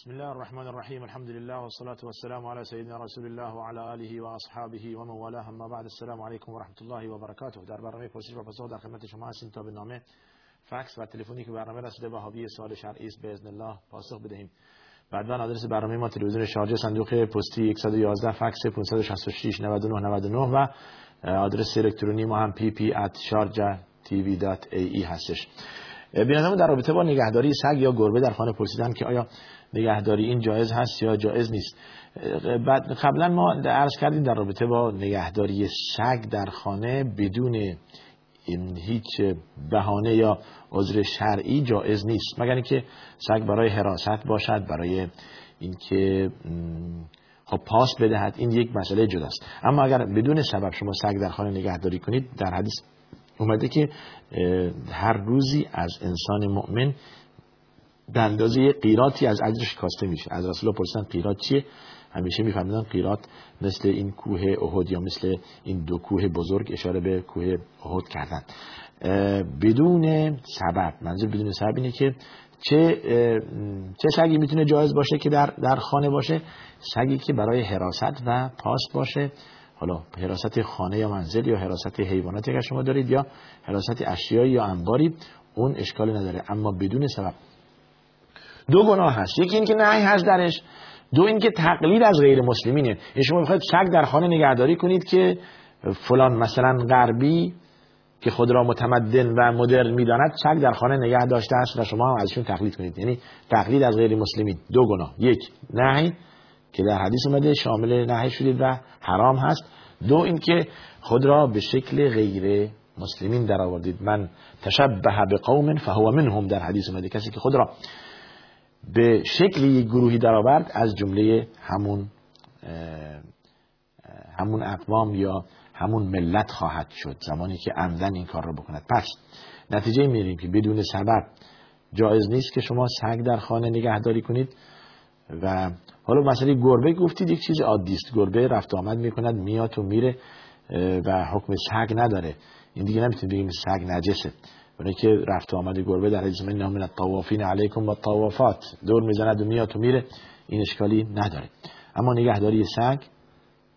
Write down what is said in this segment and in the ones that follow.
بسم الله الرحمن الرحیم الحمد لله والصلاة والسلام على سيدنا رسول الله وعلى آله وأصحابه ومن والاه اما بعد السلام علیکم و رحمت الله و در برنامه پرسش و پاسخ در خدمت شما هستیم. تا به نامه فکس و تلفنی که برنامه رسیده و حاوی سوال شرعی است باذن الله پاسخ بدهیم. بعد آدرس برنامه ما تلویزیون شارجه صندوق پستی 111 فکس 566 99 99 و آدرس الکترونی ما هم pp@sharjatv.ae هستش. بینندمون در رابطه با نگهداری سگ یا گربه در خانه پرسیدن که آیا نگهداری این جایز هست یا جایز نیست. بعد قبلا ما عرض کردیم در رابطه با نگهداری سگ در خانه بدون هیچ بهانه یا عذر شرعی جایز نیست. مگر اینکه سگ برای حراست باشد برای اینکه خب پاس بدهد این یک مسئله جداست. اما اگر بدون سبب شما سگ در خانه نگهداری کنید در حدیث اومده که هر روزی از انسان مؤمن به اندازه قیراتی از اجرش کاسته میشه. از رسول پرسیدن قیرات چیه؟ همیشه میفهمیدن قیرات مثل این کوه احد یا مثل این دو کوه بزرگ اشاره به کوه احد کردن. بدون سبب منظور بدون سبب اینه که چه چه سگی می‌تونه جایز باشه که در در خانه باشه؟ سگی که برای حراست و پاست باشه. حالا حراست خانه یا منزل یا حراست حیواناتی که شما دارید یا حراست اشیایی یا انباری اون اشکالی نداره. اما بدون سبب دو گناه هست. یکی اینکه نهی هست درش. دو اینکه تقلید از غیر مسلمینه. یعنی شما می‌خواید سگ در خانه نگهداری کنید که فلان مثلا غربی که خود را متمدن و مدرن می‌داند سگ در خانه نگه داشته است و شما هم ازشون تقلید کنید. یعنی تقلید از غیر مسلمین. دو گناه. یک نهی که در حدیث اومده شامل نهی شدید و حرام هست. دو اینکه خود را به شکل غیر مسلمین در آوردید من تشبه به قوم فهو منهم در حدیث اومده. کسی که خود را به شکل یک گروهی درآورد از جمله همون همون اقوام یا همون ملت خواهد شد زمانی که عمدن این کار رو بکند. پس نتیجه میریم که بدون سبب جایز نیست که شما سگ در خانه نگهداری کنید و حالا مسئله گربه گفتید یک چیز عادی است. گربه رفت آمد می‌کند میاد و میره و حکم سگ نداره. این دیگه نمی‌تونید بگیم سگ نجسه. برای که رفت آمد گربه در حدیث من من الطوافین علیکم و الطوافات. دور می‌زند و میاد و میره. این اشکالی نداره. اما نگهداری سگ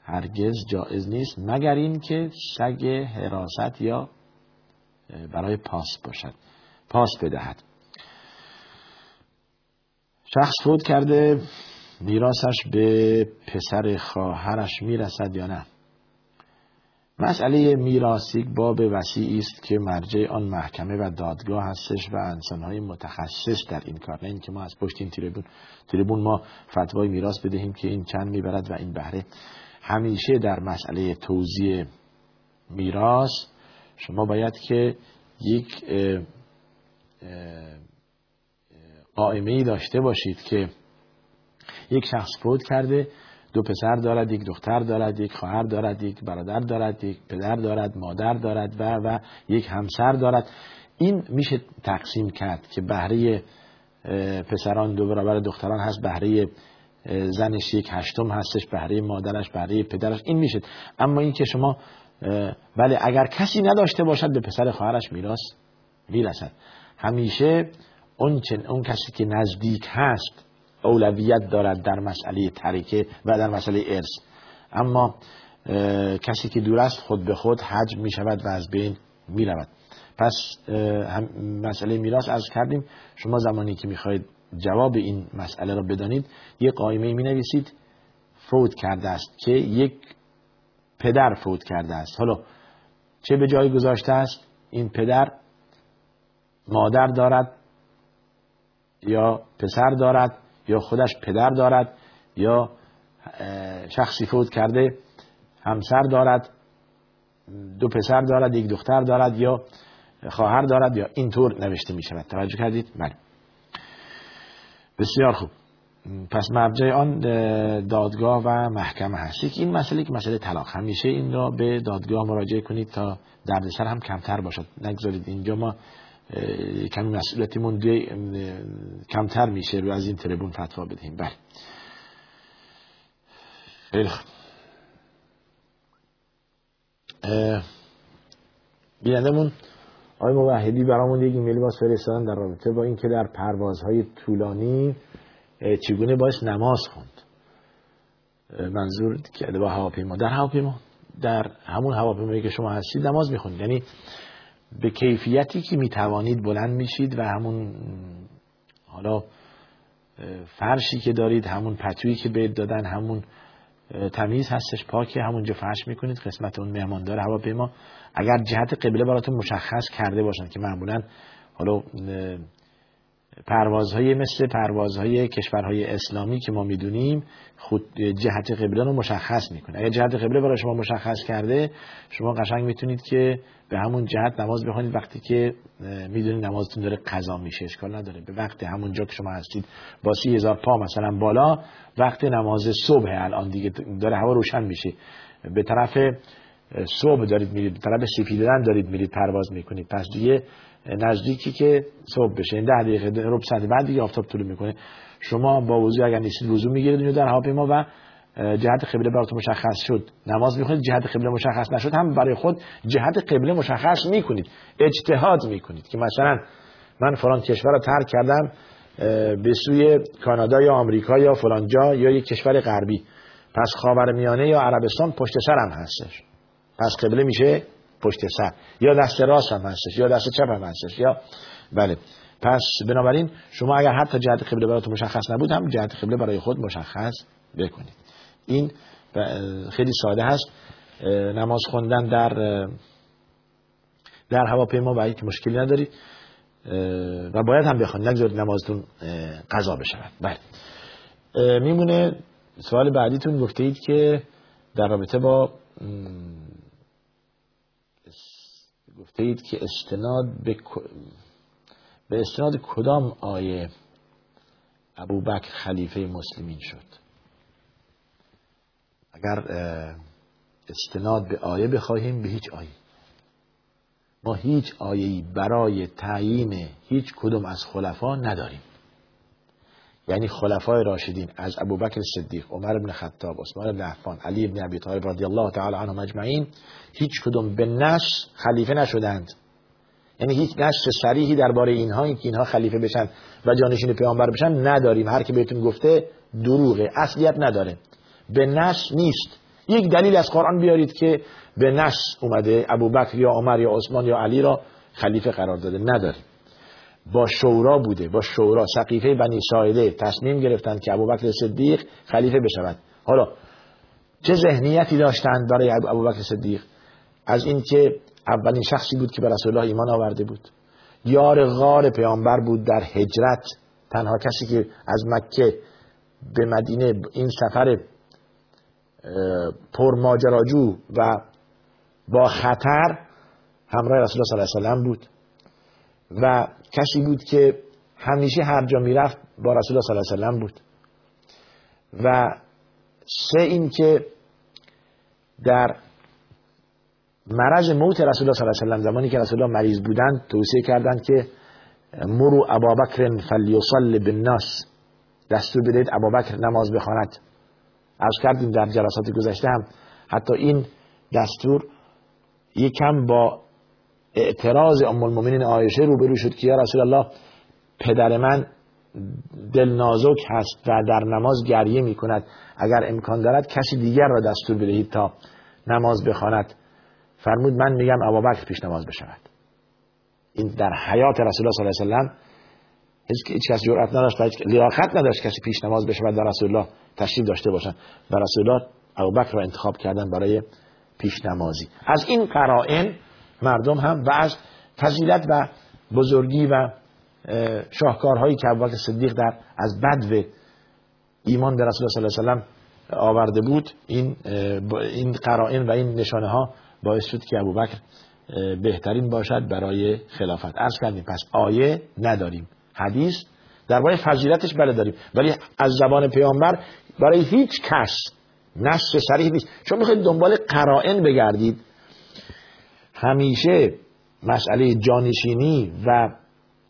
هرگز جایز نیست مگر این که سگ حراست یا برای پاس باشد. پاس بدهد. شخص فوت کرده میراثش به پسر خواهرش می‌رسد یا نه؟ مسئله میراث یک باب وسیعی است که مرجع آن محکمه و دادگاه هستش و انسانهای متخصص در این کار. نه اینکه ما از پشت این تریبون تریبون ما فتوای میراث بدهیم که این چند می‌برد و این بهره. همیشه در مسئله توزیع میراث شما باید که یک قائمه داشته باشید که یک شخص فوت کرده دو پسر دارد یک دختر دارد یک خواهر دارد یک برادر دارد یک پدر دارد مادر دارد و و یک همسر دارد. این میشه تقسیم کرد که بهره پسران دو برابر دختران هست بهره زنش یک هشتم هستش بهره مادرش بهره پدرش. این میشه. اما این که شما بله اگر کسی نداشته باشد به پسر خواهرش میراث می‌رسد. همیشه اون, اون کسی که نزدیک هست اولویت دارد در مسئله ترکه و در مسئله ارث. اما کسی که دور است خود به خود حجم می شود و از بین می رود پس مسئله میراث از کردیم. شما زمانی که می‌خواهید جواب این مسئله را بدانید یک قایمه می نویسید فوت کرده است که یک پدر فوت کرده است. حالا چه به جای گذاشته است؟ این پدر مادر دارد یا پسر دارد؟ یا خودش پدر دارد یا شخصی فوت کرده همسر دارد دو پسر دارد یک دختر دارد یا خواهر دارد یا اینطور نوشته می شود توجه کردید؟ بله. بسیار خوب. پس مرجع آن دادگاه و محکمه هست. این مسئله که مسئله طلاق. همیشه این را به دادگاه مراجعه کنید تا دردسر هم کمتر باشد. نگذارید. اینجا ما کمی مسئولیتیمون کمتر میشه. رو از این تریبون فتوا بدهیم بله. خیلی بینندمون آقای موحدی برامون یک ایمیل باز فرستادن در رابطه با اینکه در پروازهای طولانی چگونه باید نماز خوند. منظور که با هواپیما. در هواپیما در همون هواپیمایی که شما هستید نماز می‌خونید. یعنی به کیفیتی که می‌توانید بلند میشید و همون حالا فرشی که دارید همون پتویی که بهت دادن همون تمیز هستش پاکه همونجا فرش می‌کنید قسمت اون مهماندار هواپیما. اگر جهت قبله براتون مشخص کرده باشن که معمولا حالا پروازهای مثل پروازهای کشورهای اسلامی که ما می‌دونیم خود جهت قبله رو مشخص می‌کنه. اگر جهت قبله برای شما مشخص کرده شما قشنگ می‌تونید که به همون جهت نماز بخونید. وقتی که می‌دونید نمازتون داره قضا میشه اشکال نداره. به وقت همونجا که شما هستید با سی هزار پا مثلا بالا وقت نماز صبح الان دیگه داره هوا روشن میشه. به طرف صبح دارید میرید طرف سپیدن دارید میرید پرواز می‌کنید. پس دیگه نزدیکی که صبح بشه. این ده دقیقه ربع ساعت بعد دیگه آفتاب طلوع می‌کنه. شما با وضو اگر نیستید وضو می‌گیرید در هواپیما و جهت قبله براتون مشخص شد. نماز می‌خونید جهت قبله مشخص نشد. هم برای خود جهت قبله مشخص می‌کنید. اجتهاد می‌کنید که مثلا من فلان کشور رو ترک کردم به سوی کانادا یا آمریکا یا فلان جا یا یک کشور غربی. پس خاورمیانه یا عربستان پشت سرم هستش. پس قبله میشه پشت سر. یا دست راست هم هستش یا دست چپ هم هستش یا بله. پس بنابراین شما اگر حتی جهت قبله براتون مشخص نبود هم جهت قبله برای خود مشخص بکنید. این خیلی ساده هست. نماز خوندن در در هواپیما و مشکلی ندارید. و باید هم بخونید نگذارید نمازتون قضا بشود. بله. میمونه سوال بعدیتون گفته اید که در رابطه با گفته اید که استناد به, به استناد کدام آیه ابوبکر خلیفه مسلمین شد؟ اگر استناد به آیه بخواهیم به هیچ آیه. ما هیچ آیه‌ای برای تعیین هیچ کدوم از خلفا نداریم. یعنی خلفای راشدین از ابوبکر صدیق عمر بن خطاب عثمان بن عفان علی بن ابی طالب رضی الله تعالی عنهم اجمعین هیچ کدوم به نش خلیفه نشدند. یعنی هیچ نشر صریحی درباره اینها این که اینها خلیفه بشن و جانشین پیامبر بشن نداریم. هر که بهتون گفته دروغه اصلیت نداره. به نش نیست. یک دلیل از قرآن بیارید که به نش اومده ابوبکر یا عمر یا عثمان یا علی را خلیفه قرار داده. نداریم. با شورا بوده با شورا. سقیفه بنی سایده تصمیم گرفتند که ابوبکر صدیق خلیفه بشود حالا چه ذهنیتی داشتند برای ابوبکر صدیق؟ از اینکه اولین شخصی بود که به رسول الله ایمان آورده بود. یار غار پیامبر بود در هجرت. تنها کسی که از مکه به مدینه این سفر پرماجراجو و با خطر همراه رسول الله صلی الله علیه و بود. و کسی بود که همیشه هر جا می‌رفت با رسول الله صلی الله علیه و بود. و سه این که در مرض موت رسول الله صلی الله علیه و زمانی که رسول الله مریض بودند توصیه کردند که مرو ابابکر فلیصل بالناس دستور بدهید ابابکر نماز بخواند. از کردیم در جلسات گذشته هم. حتی این دستور یکم با اعتراض ام المؤمنین عایشه روبرو شد که یا رسول الله پدر من دل نازک هست و در نماز گریه می کند اگر امکان دارد کسی دیگر را دستور بدهید تا نماز بخواند. فرمود من میگم ابابکر پیش نماز بشود. این در حیات رسول الله صلی الله علیه و هیچ کس جرأت نداشت لیاقت نداشت کسی پیش نماز بشود در رسول الله تشریف داشته باشند و رسول الله ابوبکر را انتخاب کردن برای پیش نمازی. از این قرائن مردم هم و از فضیلت و بزرگی و شاهکارهایی که ابوبکر صدیق در از بدو ایمان به رسول الله صلی الله علیه و آورده بود این این قرائن و این نشانه ها باعث شد که ابوبکر بهترین باشد برای خلافت. عرض کردیم پس آیه نداریم حدیث درباره فضیلتش بله داریم ولی از زبان پیامبر برای هیچ کس نصر صریح نیست. شما می‌خواید دنبال قرائن بگردید همیشه مسئله جانشینی و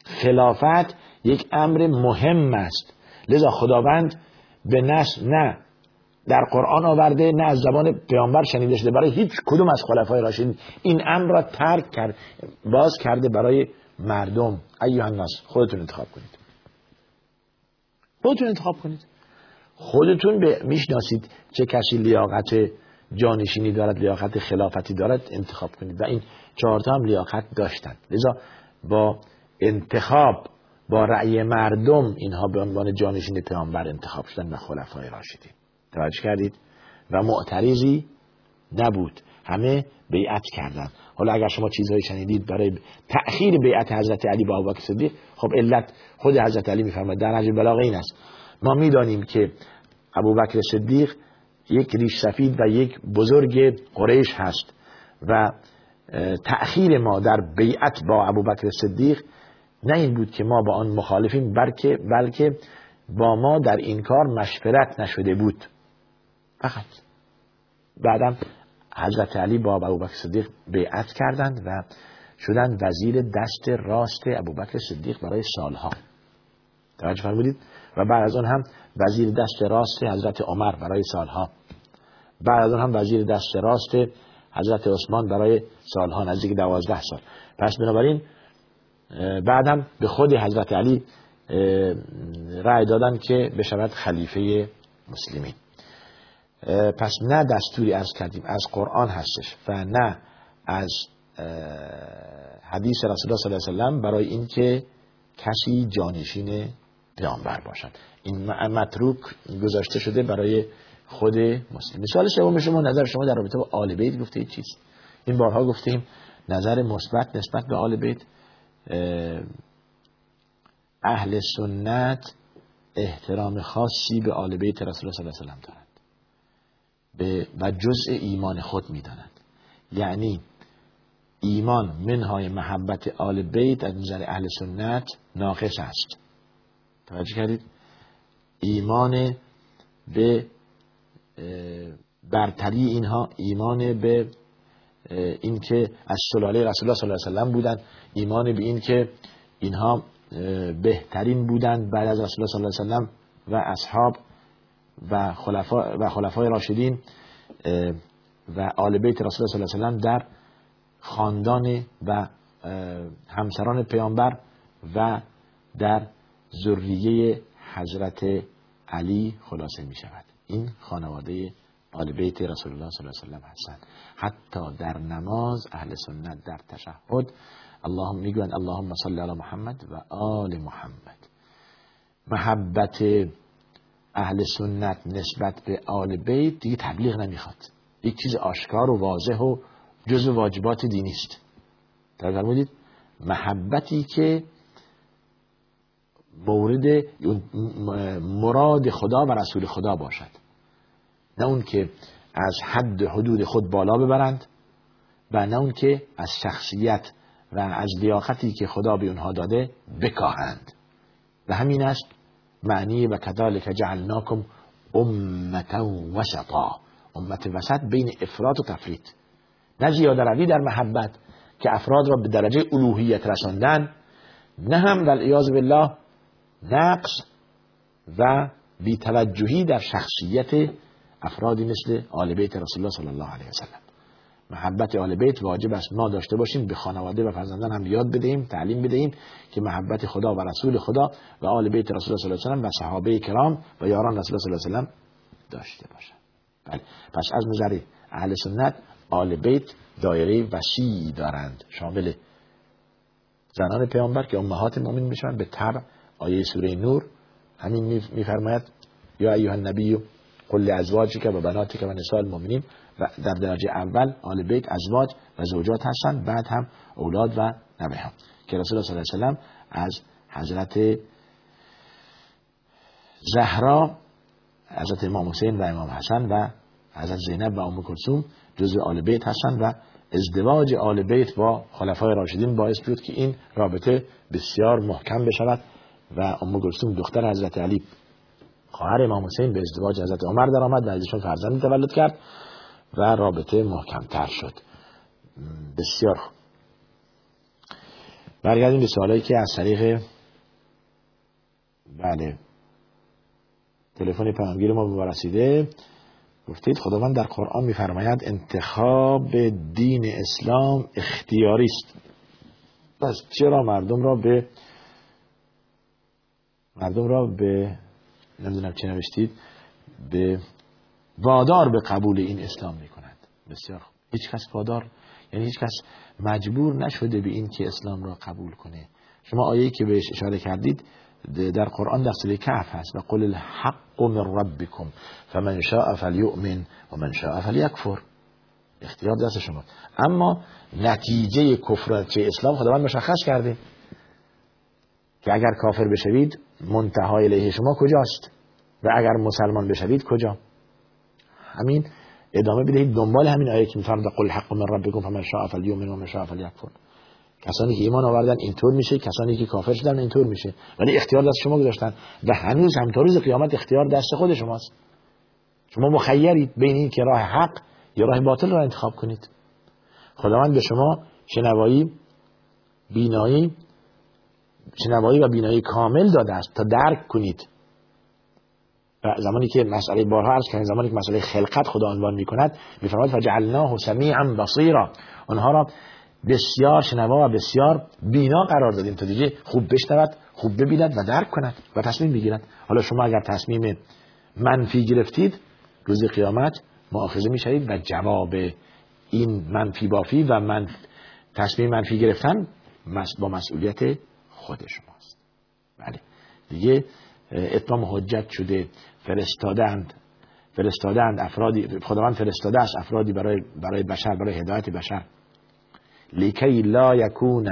خلافت یک امر مهم است. لذا خداوند به نصر نه در قرآن آورده نه از زبان پیامبر شنیده شده. برای هیچ کدوم از خلفای راشدین این امر را ترک کرد باز کرده برای مردم. ایوه الناس خودتون انتخاب کنید. خودتون انتخاب کنید. خودتون به می‌شناسید چه کسی لیاقت جانشینی دارد لیاقت خلافتی دارد انتخاب کنید. و این چهارتا هم لیاقت داشتند لذا با انتخاب با رأی مردم اینها به عنوان جانشین پیامبر انتخاب شدن و خلفای راشدین. توجه کردید؟ و معترضی نبود. همه بیعت کردند حالا اگر شما چیزهایی شنیدید برای تأخیر بیعت حضرت علی با ابوبکر صدیق خب علت خود حضرت علی میفرماید. در نهج بلاغه این است. ما می‌دانیم که ابوبکر صدیق یک ریش سفید و یک بزرگ قریش هست و تأخیر ما در بیعت با ابوبکر صدیق نه این بود که ما با آن مخالفیم بلکه بلکه با ما در این کار مشورت نشده بود. فقط. بعدم حضرت علی با ابوبکر صدیق بیعت کردند و شدن وزیر دست راست ابوبکر صدیق برای سالها. توجه فرمودید؟ و بعد از آن هم وزیر دست راست حضرت عمر برای سالها. بعد از هم وزیر دست راست حضرت عثمان برای سالها نزدیک دوازده سال. پس بنابراین بعدم به خود حضرت علی رأی دادن که بشود خلیفه مسلمین. پس نه دستوری از کردیم از قرآن هستش و نه از حدیث رسول الله صلی الله علیه وسلم برای اینکه کسی جانشین پیامبر باشد. این متروک گذاشته شده برای خود مسلم. سوال سوم شما نظر شما در رابطه با آل بیت گفته چیست؟ این بارها گفتیم نظر مثبت نسبت به آل بیت اهل سنت احترام خاصی به آل بیت رسول الله صلی الله علیه وسلم دارند. به و جزء ایمان خود می‌دانند. یعنی ایمان منهای محبت آل بیت از نظر اهل سنت ناقص است. توجه کردید. ایمان به برتری اینها ایمان به اینکه از سلاله رسول الله صلی الله علیه و سلم بودند ایمان به این که اینها بهترین بودند بعد از رسول الله صلی الله علیه و سلم و اصحاب و خلفا و خلفای راشدین و آل بیت رسول الله صلی الله علیه و سلم در خاندان و همسران پیامبر و در ذریه حضرت علی خلاصه می شود. این خانواده آل بیت رسول الله صلی الله علیه و هستند حتی در نماز اهل سنت در تشهد اللهم می‌گویند اللهم صل علی محمد و آل محمد. محبت اهل سنت نسبت به آل بیت دیگه تبلیغ نمی‌خواد. یک چیز آشکار و واضح و جزء واجبات دینی است. فرمودید؟ محبتی که مورد مراد خدا و رسول خدا باشد. نه اون که از حد حدود خود بالا ببرند و نه اون که از شخصیت و از لیاقتی که خدا به اونها داده بکاهند. و همین است معنی و کذالک جعلناکم امتا وسطا. امت وسط بین افراد و تفرید. نه زیاده روی در محبت که افراد را به درجه الوهیت رساندن نه هم در ایاز بالله نقص و بیتوجهی در شخصیت افرادی مثل آل بیت رسول الله صلی الله علیه وسلم محبت آل بیت واجب است ما داشته باشیم به خانواده و فرزندان هم یاد بدهیم تعلیم بدهیم که محبت خدا و رسول خدا و آل بیت رسول الله صلی الله علیه و و صحابه کرام و یاران رسول الله صلی الله علیه و داشته باشند. بله. پس از نظر اهل سنت آل بیت دایره وسیعی دارند. شامل زنان پیامبر که امهات مؤمن می‌شوند به تبع آیه سوره نور. همین میفرماید یا ایها النبی قل ازواجک و بناتک و نساء المؤمنین. و در درجه اول آل بیت ازواج و زوجات هستند. بعد هم اولاد و نوه هم. که رسول الله صلی الله علیه و از حضرت زهرا حضرت امام حسین و امام حسن و حضرت زینب و ام کلثوم جزء آل بیت هستند و ازدواج آل بیت با خلفای راشدین باعث بود که این رابطه بسیار محکم بشود. و ام کلثوم دختر حضرت علی خواهر امام حسین به ازدواج حضرت عمر درآمد و ازشون فرزندی تولد کرد و رابطه محکمتر شد. بسیار خوب. برگردیم به سوالایی که از طریق بله تلفن پیامگیر ما به رسیده. گفتید خداوند در قرآن میفرماید انتخاب دین اسلام اختیاری است. پس چرا مردم را به مردم را به نمی‌دونم چه نوشتید به وادار به قبول این اسلام می‌کنند. بسیار خوب. هیچ کس وادار یعنی هیچ کس مجبور نشده به این که اسلام را قبول کنه. شما آیه‌ای که بهش اشاره کردید در قرآن در سوره کهف هست. و قل الحق من ربکم فمن شاء فلیؤمن و من شاء فلیکفر. اختیار دست شما اما نتیجه کفر چه اسلام خداوند مشخص کرده که اگر کافر بشوید منتهای علیه شما کجاست؟ و اگر مسلمان بشوید کجا؟ همین ادامه بدهید دنبال همین آیه که میفرماد قل حق من ربکم فمن شاء فلیؤمن و شاء فلیکفر. کسانی که ایمان آوردن اینطور میشه کسانی که کافر شدن اینطور میشه. ولی اختیار دست شما گذاشتن و هنوز هم تا روز قیامت اختیار دست خود شماست. شما مخیرید بین این که راه حق یا راه باطل را انتخاب کنید. خداوند به شما شنوایی بینایی شنوایی و بینایی کامل داده است. تا درک کنید. و زمانی که مسئله بارها عرض کردیم زمانی که مسئله خلقت خدا عنوان می‌کند میفرماید فجعلناه سمیعا بصیرا. آنها را بسیار شنوا و بسیار بینا قرار دادیم تا دیگه خوب بشنود خوب ببیند و درک کند و تصمیم بگیرد حالا شما اگر تصمیم منفی گرفتید روز قیامت مؤاخذه می‌شوید و جواب این منفی بافی و من تصمیم منفی گرفتن با مسئولیت خود شماست. بله. دیگه اتمام حجت شده. فرستادند فرستادند افرادی خداوند فرستاده است افرادی برای برای بشر برای هدایت بشر. لکی لا یکون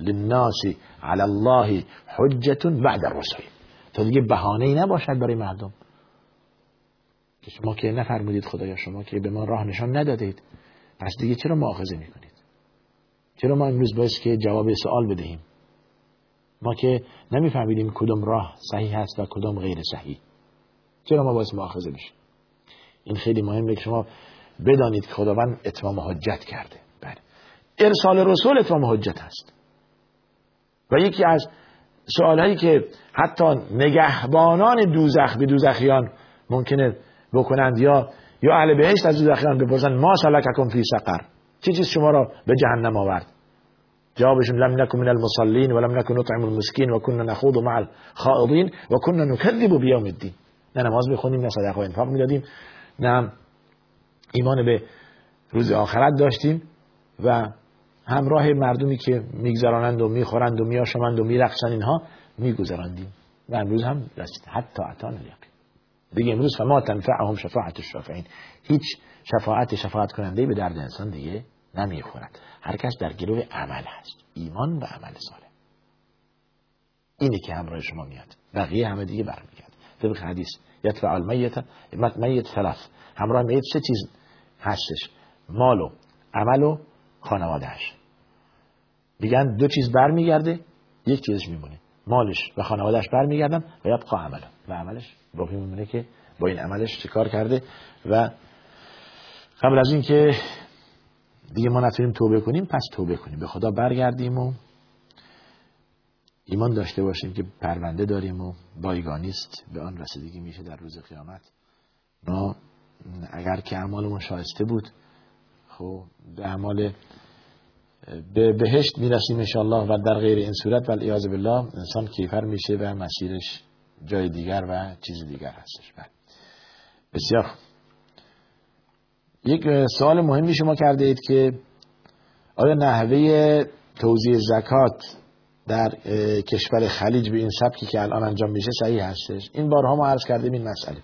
للناس علی الله حجت بعد الرسول تا دیگه بهانه ای نباشد برای مردم. که شما که نفرمودید خدایا شما که به ما راه نشان ندادید پس دیگه چرا مؤاخذه می‌کنید؟ چرا ما امروز باید که جواب سوال بدهیم؟ ما که نمیفهمیدیم کدوم راه صحیح هست و کدوم غیر صحیح. چرا ما باید مؤاخذه بشیم این خیلی مهمه که شما بدانید که خداوند اتمام حجت کرده. بله. ارسال رسول اتمام حجت هست و یکی از سوالهایی که حتی نگهبانان دوزخ به دوزخیان ممکنه بکنند یا یا اهل بهشت از دوزخیان بپرسن ما سلککم فی سقر. چه چیز شما را به جهنم آورد؟ جوابشون لم نكن من المصلين ولم نكن نطعم المسكين وكنا نخوض مع الخائضين وكنا نكذب بيوم الدين نه نماز می‌خونیم نه صدقه و انفاق می‌دادیم نه ایمان به روز آخرت داشتیم و همراه مردمی که میگذرانند و می‌خورند و میآشامند و میرقصند اینها میگذراندیم. و امروز هم رسید. حتی اتان الیقین. دیگه امروز فما تنفعهم شفاعت الشافعین. هیچ شفاعت شفاعت کننده به درد انسان دیگه نمی‌خورد. هر کس در گروه عمل هست. ایمان و عمل صالح. اینه که همراه شما میاد. بقیه همه دیگه برمیگرد. طبق حدیث یتبع المیت میت ثلاث. همراه میت سه چیز هستش. مال و عمل و خانوادهش میگن دو چیز برمیگرده یک چیزش میمونه. مالش و خانوادهش برمیگردن و یبقا عمل. و عملش باقی میمونه که با این عملش چیکار کرده؟ و قبل از اینکه دیگه ما نتونیم توبه کنیم پس توبه کنیم. به خدا برگردیم و ایمان داشته باشیم که پرونده داریم و بایگانیست به آن رسیدگی میشه در روز قیامت. ما اگر که اعمالمون شایسته بود خب به اعمال به بهشت می‌رسیم انشاءالله و در غیر این صورت ولی ایاز بالله انسان کیفر میشه و مسیرش جای دیگر و چیز دیگر هستش. بله. بسیار یک سوال مهمی شما کرده اید که آیا نحوه توزیع زکات در کشور خلیج به این سبکی که الان انجام میشه صحیح هستش؟ این بارها ما عرض کردیم این مسئله.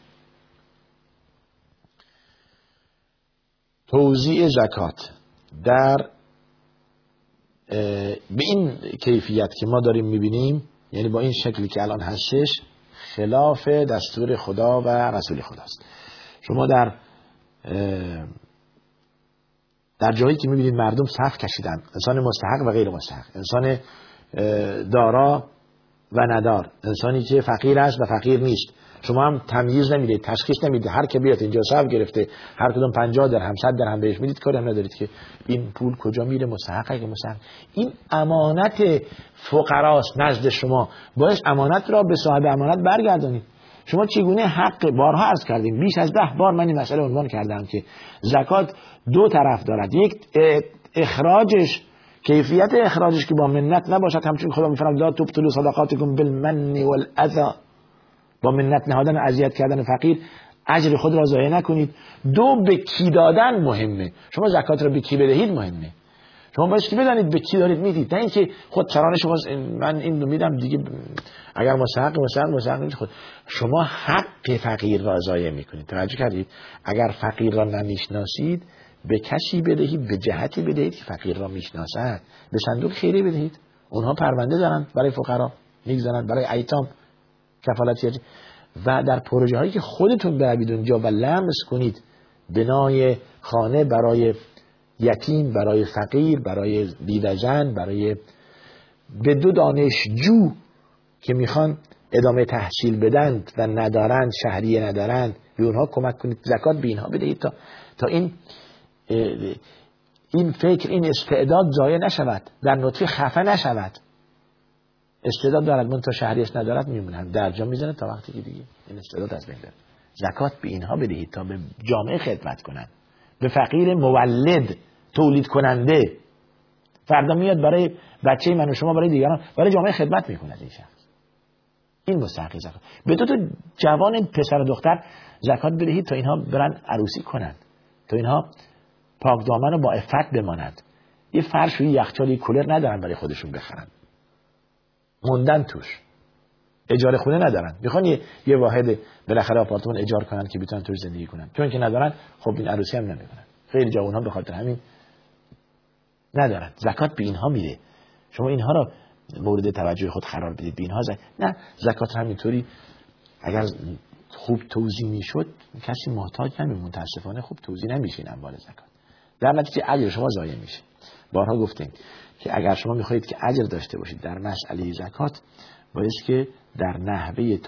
توزیع زکات در به این کیفیت که ما داریم می‌بینیم یعنی با این شکلی که الان هستش خلاف دستور خدا و رسول خداست. شما در در جایی که می‌بینید مردم صف کشیدن انسان مستحق و غیر مستحق. انسان دارا و ندار. انسانی که فقیر است و فقیر نیست. شما هم تمییز نمی‌دید تشخیص نمی‌دید. هر که بیاد اینجا صف گرفته هر کدوم 50 درهم 100 درهم بهش می‌دید کاری هم ندارید که این پول کجا میره مستحق که مستحق. این امانت فقراست نزد شما. باید امانت را به صاحب امانت برگردانید. شما چگونه حق بارها عرض کردیم؟ بیش از ده بار من این مسئله عنوان کردم که زکات دو طرف دارد. یک اخراجش کیفیت اخراجش که با منت نباشد. همچون خدا میفرماد لا تبطلوا صدقاتكم بالمن والاذى با منت نهادن اذیت کردن فقیر اجر خود را ضایع نکنید. دو به کی دادن مهمه. شما زکات را به کی بدهید مهمه. شما باید که بدانید به کی دارید می‌دید. نه اینکه خود چرانه شما من این رو میدم دیگه اگر مستحق مستحق مستحق خود شما حق فقیر را ضایع می‌کنید. توجه کردید. اگر فقیر را نمی‌شناسید به کسی بدهید به جهتی بدهید که فقیر را می‌شناسد. به صندوق خیری بدهید. اونها پرونده دارن برای فقرا می‌گذارن برای ایتام. کفالتی و در پروژه هایی که خودتون بروید اونجا و لمس کنید بنای خانه برای یتیم برای فقیر برای بیوزن برای به دو دانشجو که می‌خوان ادامه تحصیل بدند و ندارند شهریه ندارند به اونها کمک کنید زکات به اینها بدهید تا تا این این فکر این استعداد ضایع نشود در نطفه خفه نشود. استعداد دارد من تا شهریش ندارد میمونن در جا می‌زنه تا وقتی که دیگه این استعداد از بین زکات به اینها بدهید تا به جامعه خدمت کنند. به فقیر مولد تولید کننده. فردا میاد برای بچه من و شما برای دیگران برای جامعه خدمت می‌کند این شخص این مستحق زکات. به تو تو جوان پسر و دختر زکات بدهید تا اینها برن عروسی کنند تا اینها پاک دامن و با افت بماند یه فرش و یخچال کولر ندارن برای خودشون بخرن. موندن توش. اجاره خونه ندارن. می‌خوان یه, واحد بالاخره آپارتمان اجاره کنن که بتونن توش زندگی کنن. چون که ندارن خب این عروسی هم نمی‌کنن. خیلی جوان ها به همین ندارن. زکات به اینها میده. شما اینها را مورد توجه خود قرار بدید. به اینها زک... نه زکات همینطوری اگر خوب توضیح می‌شد کسی محتاج نمی متاسفانه خوب توضیح نمیشه این اموال زکات. در نتیجه اجر شما ضایع میشه. بارها گفتیم که اگر شما می‌خواهید که اجر داشته باشید در مسئله زکات باید که در نحوه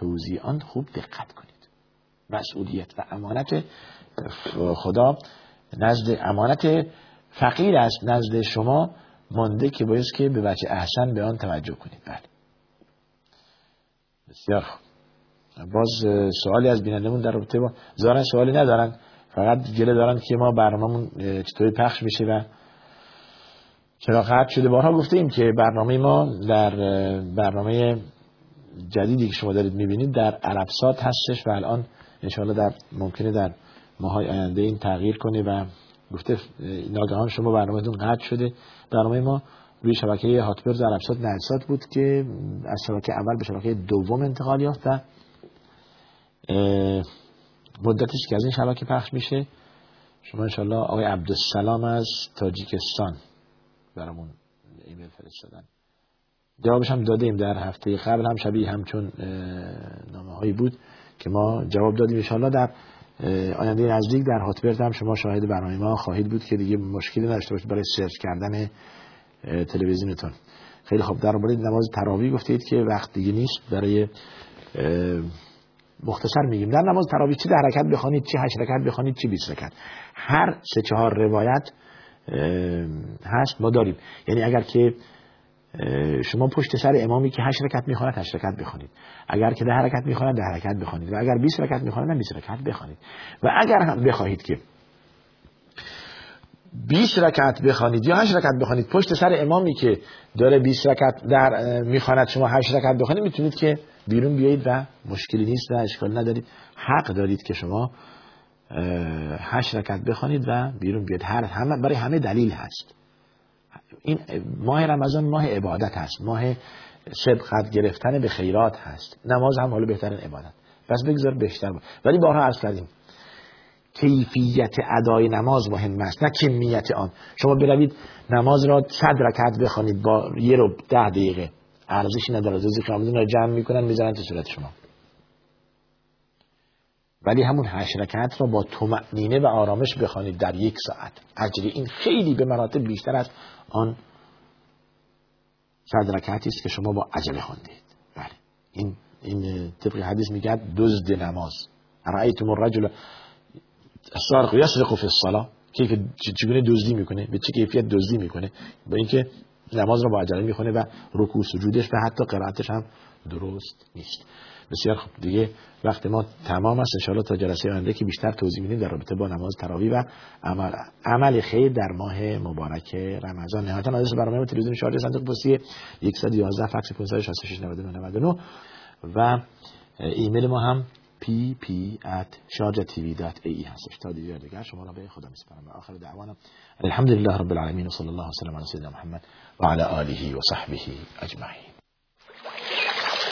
آن خوب دقت کنید. مسئولیت و امانت خدا نزد امانت فقیر است نزد شما مانده که باید که به بچه احسن به آن توجه کنید. بله. بسیار خوب. باز سوالی از بینندمون در رابطه با زارن سوالی ندارن. فقط گله دارن که ما برنامهمون چطوری پخش میشه و چرا قطع شده. بارها گفته ایم که برنامه ما در برنامه جدیدی که شما دارید می‌بینید در عربسات هستش و الان انشاءالله در ممکنه در ماهای آینده این تغییر کنه و گفته ناگهان شما برنامهتون قطع شده. برنامه ما روی شبکه هاتبرز عربسات نلسات بود که از شبکه اول به شبکه دوم انتقال یافت و مدتش که از این شبکه پخش میشه. شما انشالله آقای عبدالسلام از تاجیکستان برامون ایمیل فرستادن. جوابش هم دادیم در هفته قبل هم شبیه همچون نامه هایی بود که ما جواب دادیم انشالله در آینده نزدیک در هاتبرت هم شما شاهد برنامه ما خواهید بود که دیگه مشکلی نداشته باشید برای سرچ کردن تلویزیونتون. خیلی خوب. در مورد نماز تراوی گفتید که وقت دیگه نیست برای مختصر میگیم. در نماز تراوی چی؟ در حرکت بخوانید چی؟ هشت رکعت بخوانید چی؟ 20 رکعت. هر سه چهار روایت هست ما داریم. یعنی اگر که شما پشت سر امامی که هشت رکعت می‌خواند هشت رکعت بخوانید. اگر که ده رکعت می‌خواند ده رکعت بخوانید. و اگر 20 رکعت می‌خواند 20 رکعت بخوانید. و اگر هم بخواهید که 20 رکعت بخوانید یا 8 رکعت بخوانید پشت سر امامی که داره 20 رکعت در می‌خواند شما 8 رکعت بخوانید می‌تونید که بیرون بیایید و مشکلی نیست و اشکال ندارید. حق دارید که شما هشت رکعت بخوانید و بیرون بیاد هر همه برای همه دلیل هست. این ماه رمضان ماه عبادت هست ماه سبقت گرفتن به خیرات هست. نماز هم حالا بهترین عبادت. پس بگذار بیشتر با. ولی بارها عرض کردیم کیفیت ادای نماز مهم است نه کمیت آن. شما بروید نماز را صد رکعت بخوانید با یه رو ده دقیقه. ارزشی نداره. روزی قیامت را جمع می‌کنن می‌ذارن تو صورت شما. ولی همون هشت رکعت را با طمأنینه و آرامش بخوانید در یک ساعت. اجری این خیلی به مراتب بیشتر از آن صد رکعتی است که شما با عجله خواندید. بله. این این طبق حدیث میگه دزد نماز. رأیتم الرجل السارق یسرق فی الصلاه کیف چگونه دزدی می‌کنه؟ به چه کیفیت دزدی می‌کنه؟ با اینکه نماز را با عجله می‌خونه و رکوع سجودش و حتی قرائتش هم درست نیست. بسیار خوب. دیگه وقت ما تمام است. انشاءالله تا جلسه آینده که بیشتر توضیح میدیم در رابطه با نماز تراوی و عمل, عمل خیر در ماه مبارک رمضان. نهایتا آدرس برنامه تلویزیون شارژ صندوق پستی 111 فکس 566 99 و ایمیل ما هم pp at sharjatv.ae هستش. تا دیگر دیگر شما را به خدا میسپارم. آخر دعوانا. الحمد لله رب العالمین. و صلی الله وسلم علی سیدنا محمد و علی آله و صحبه اجمعین.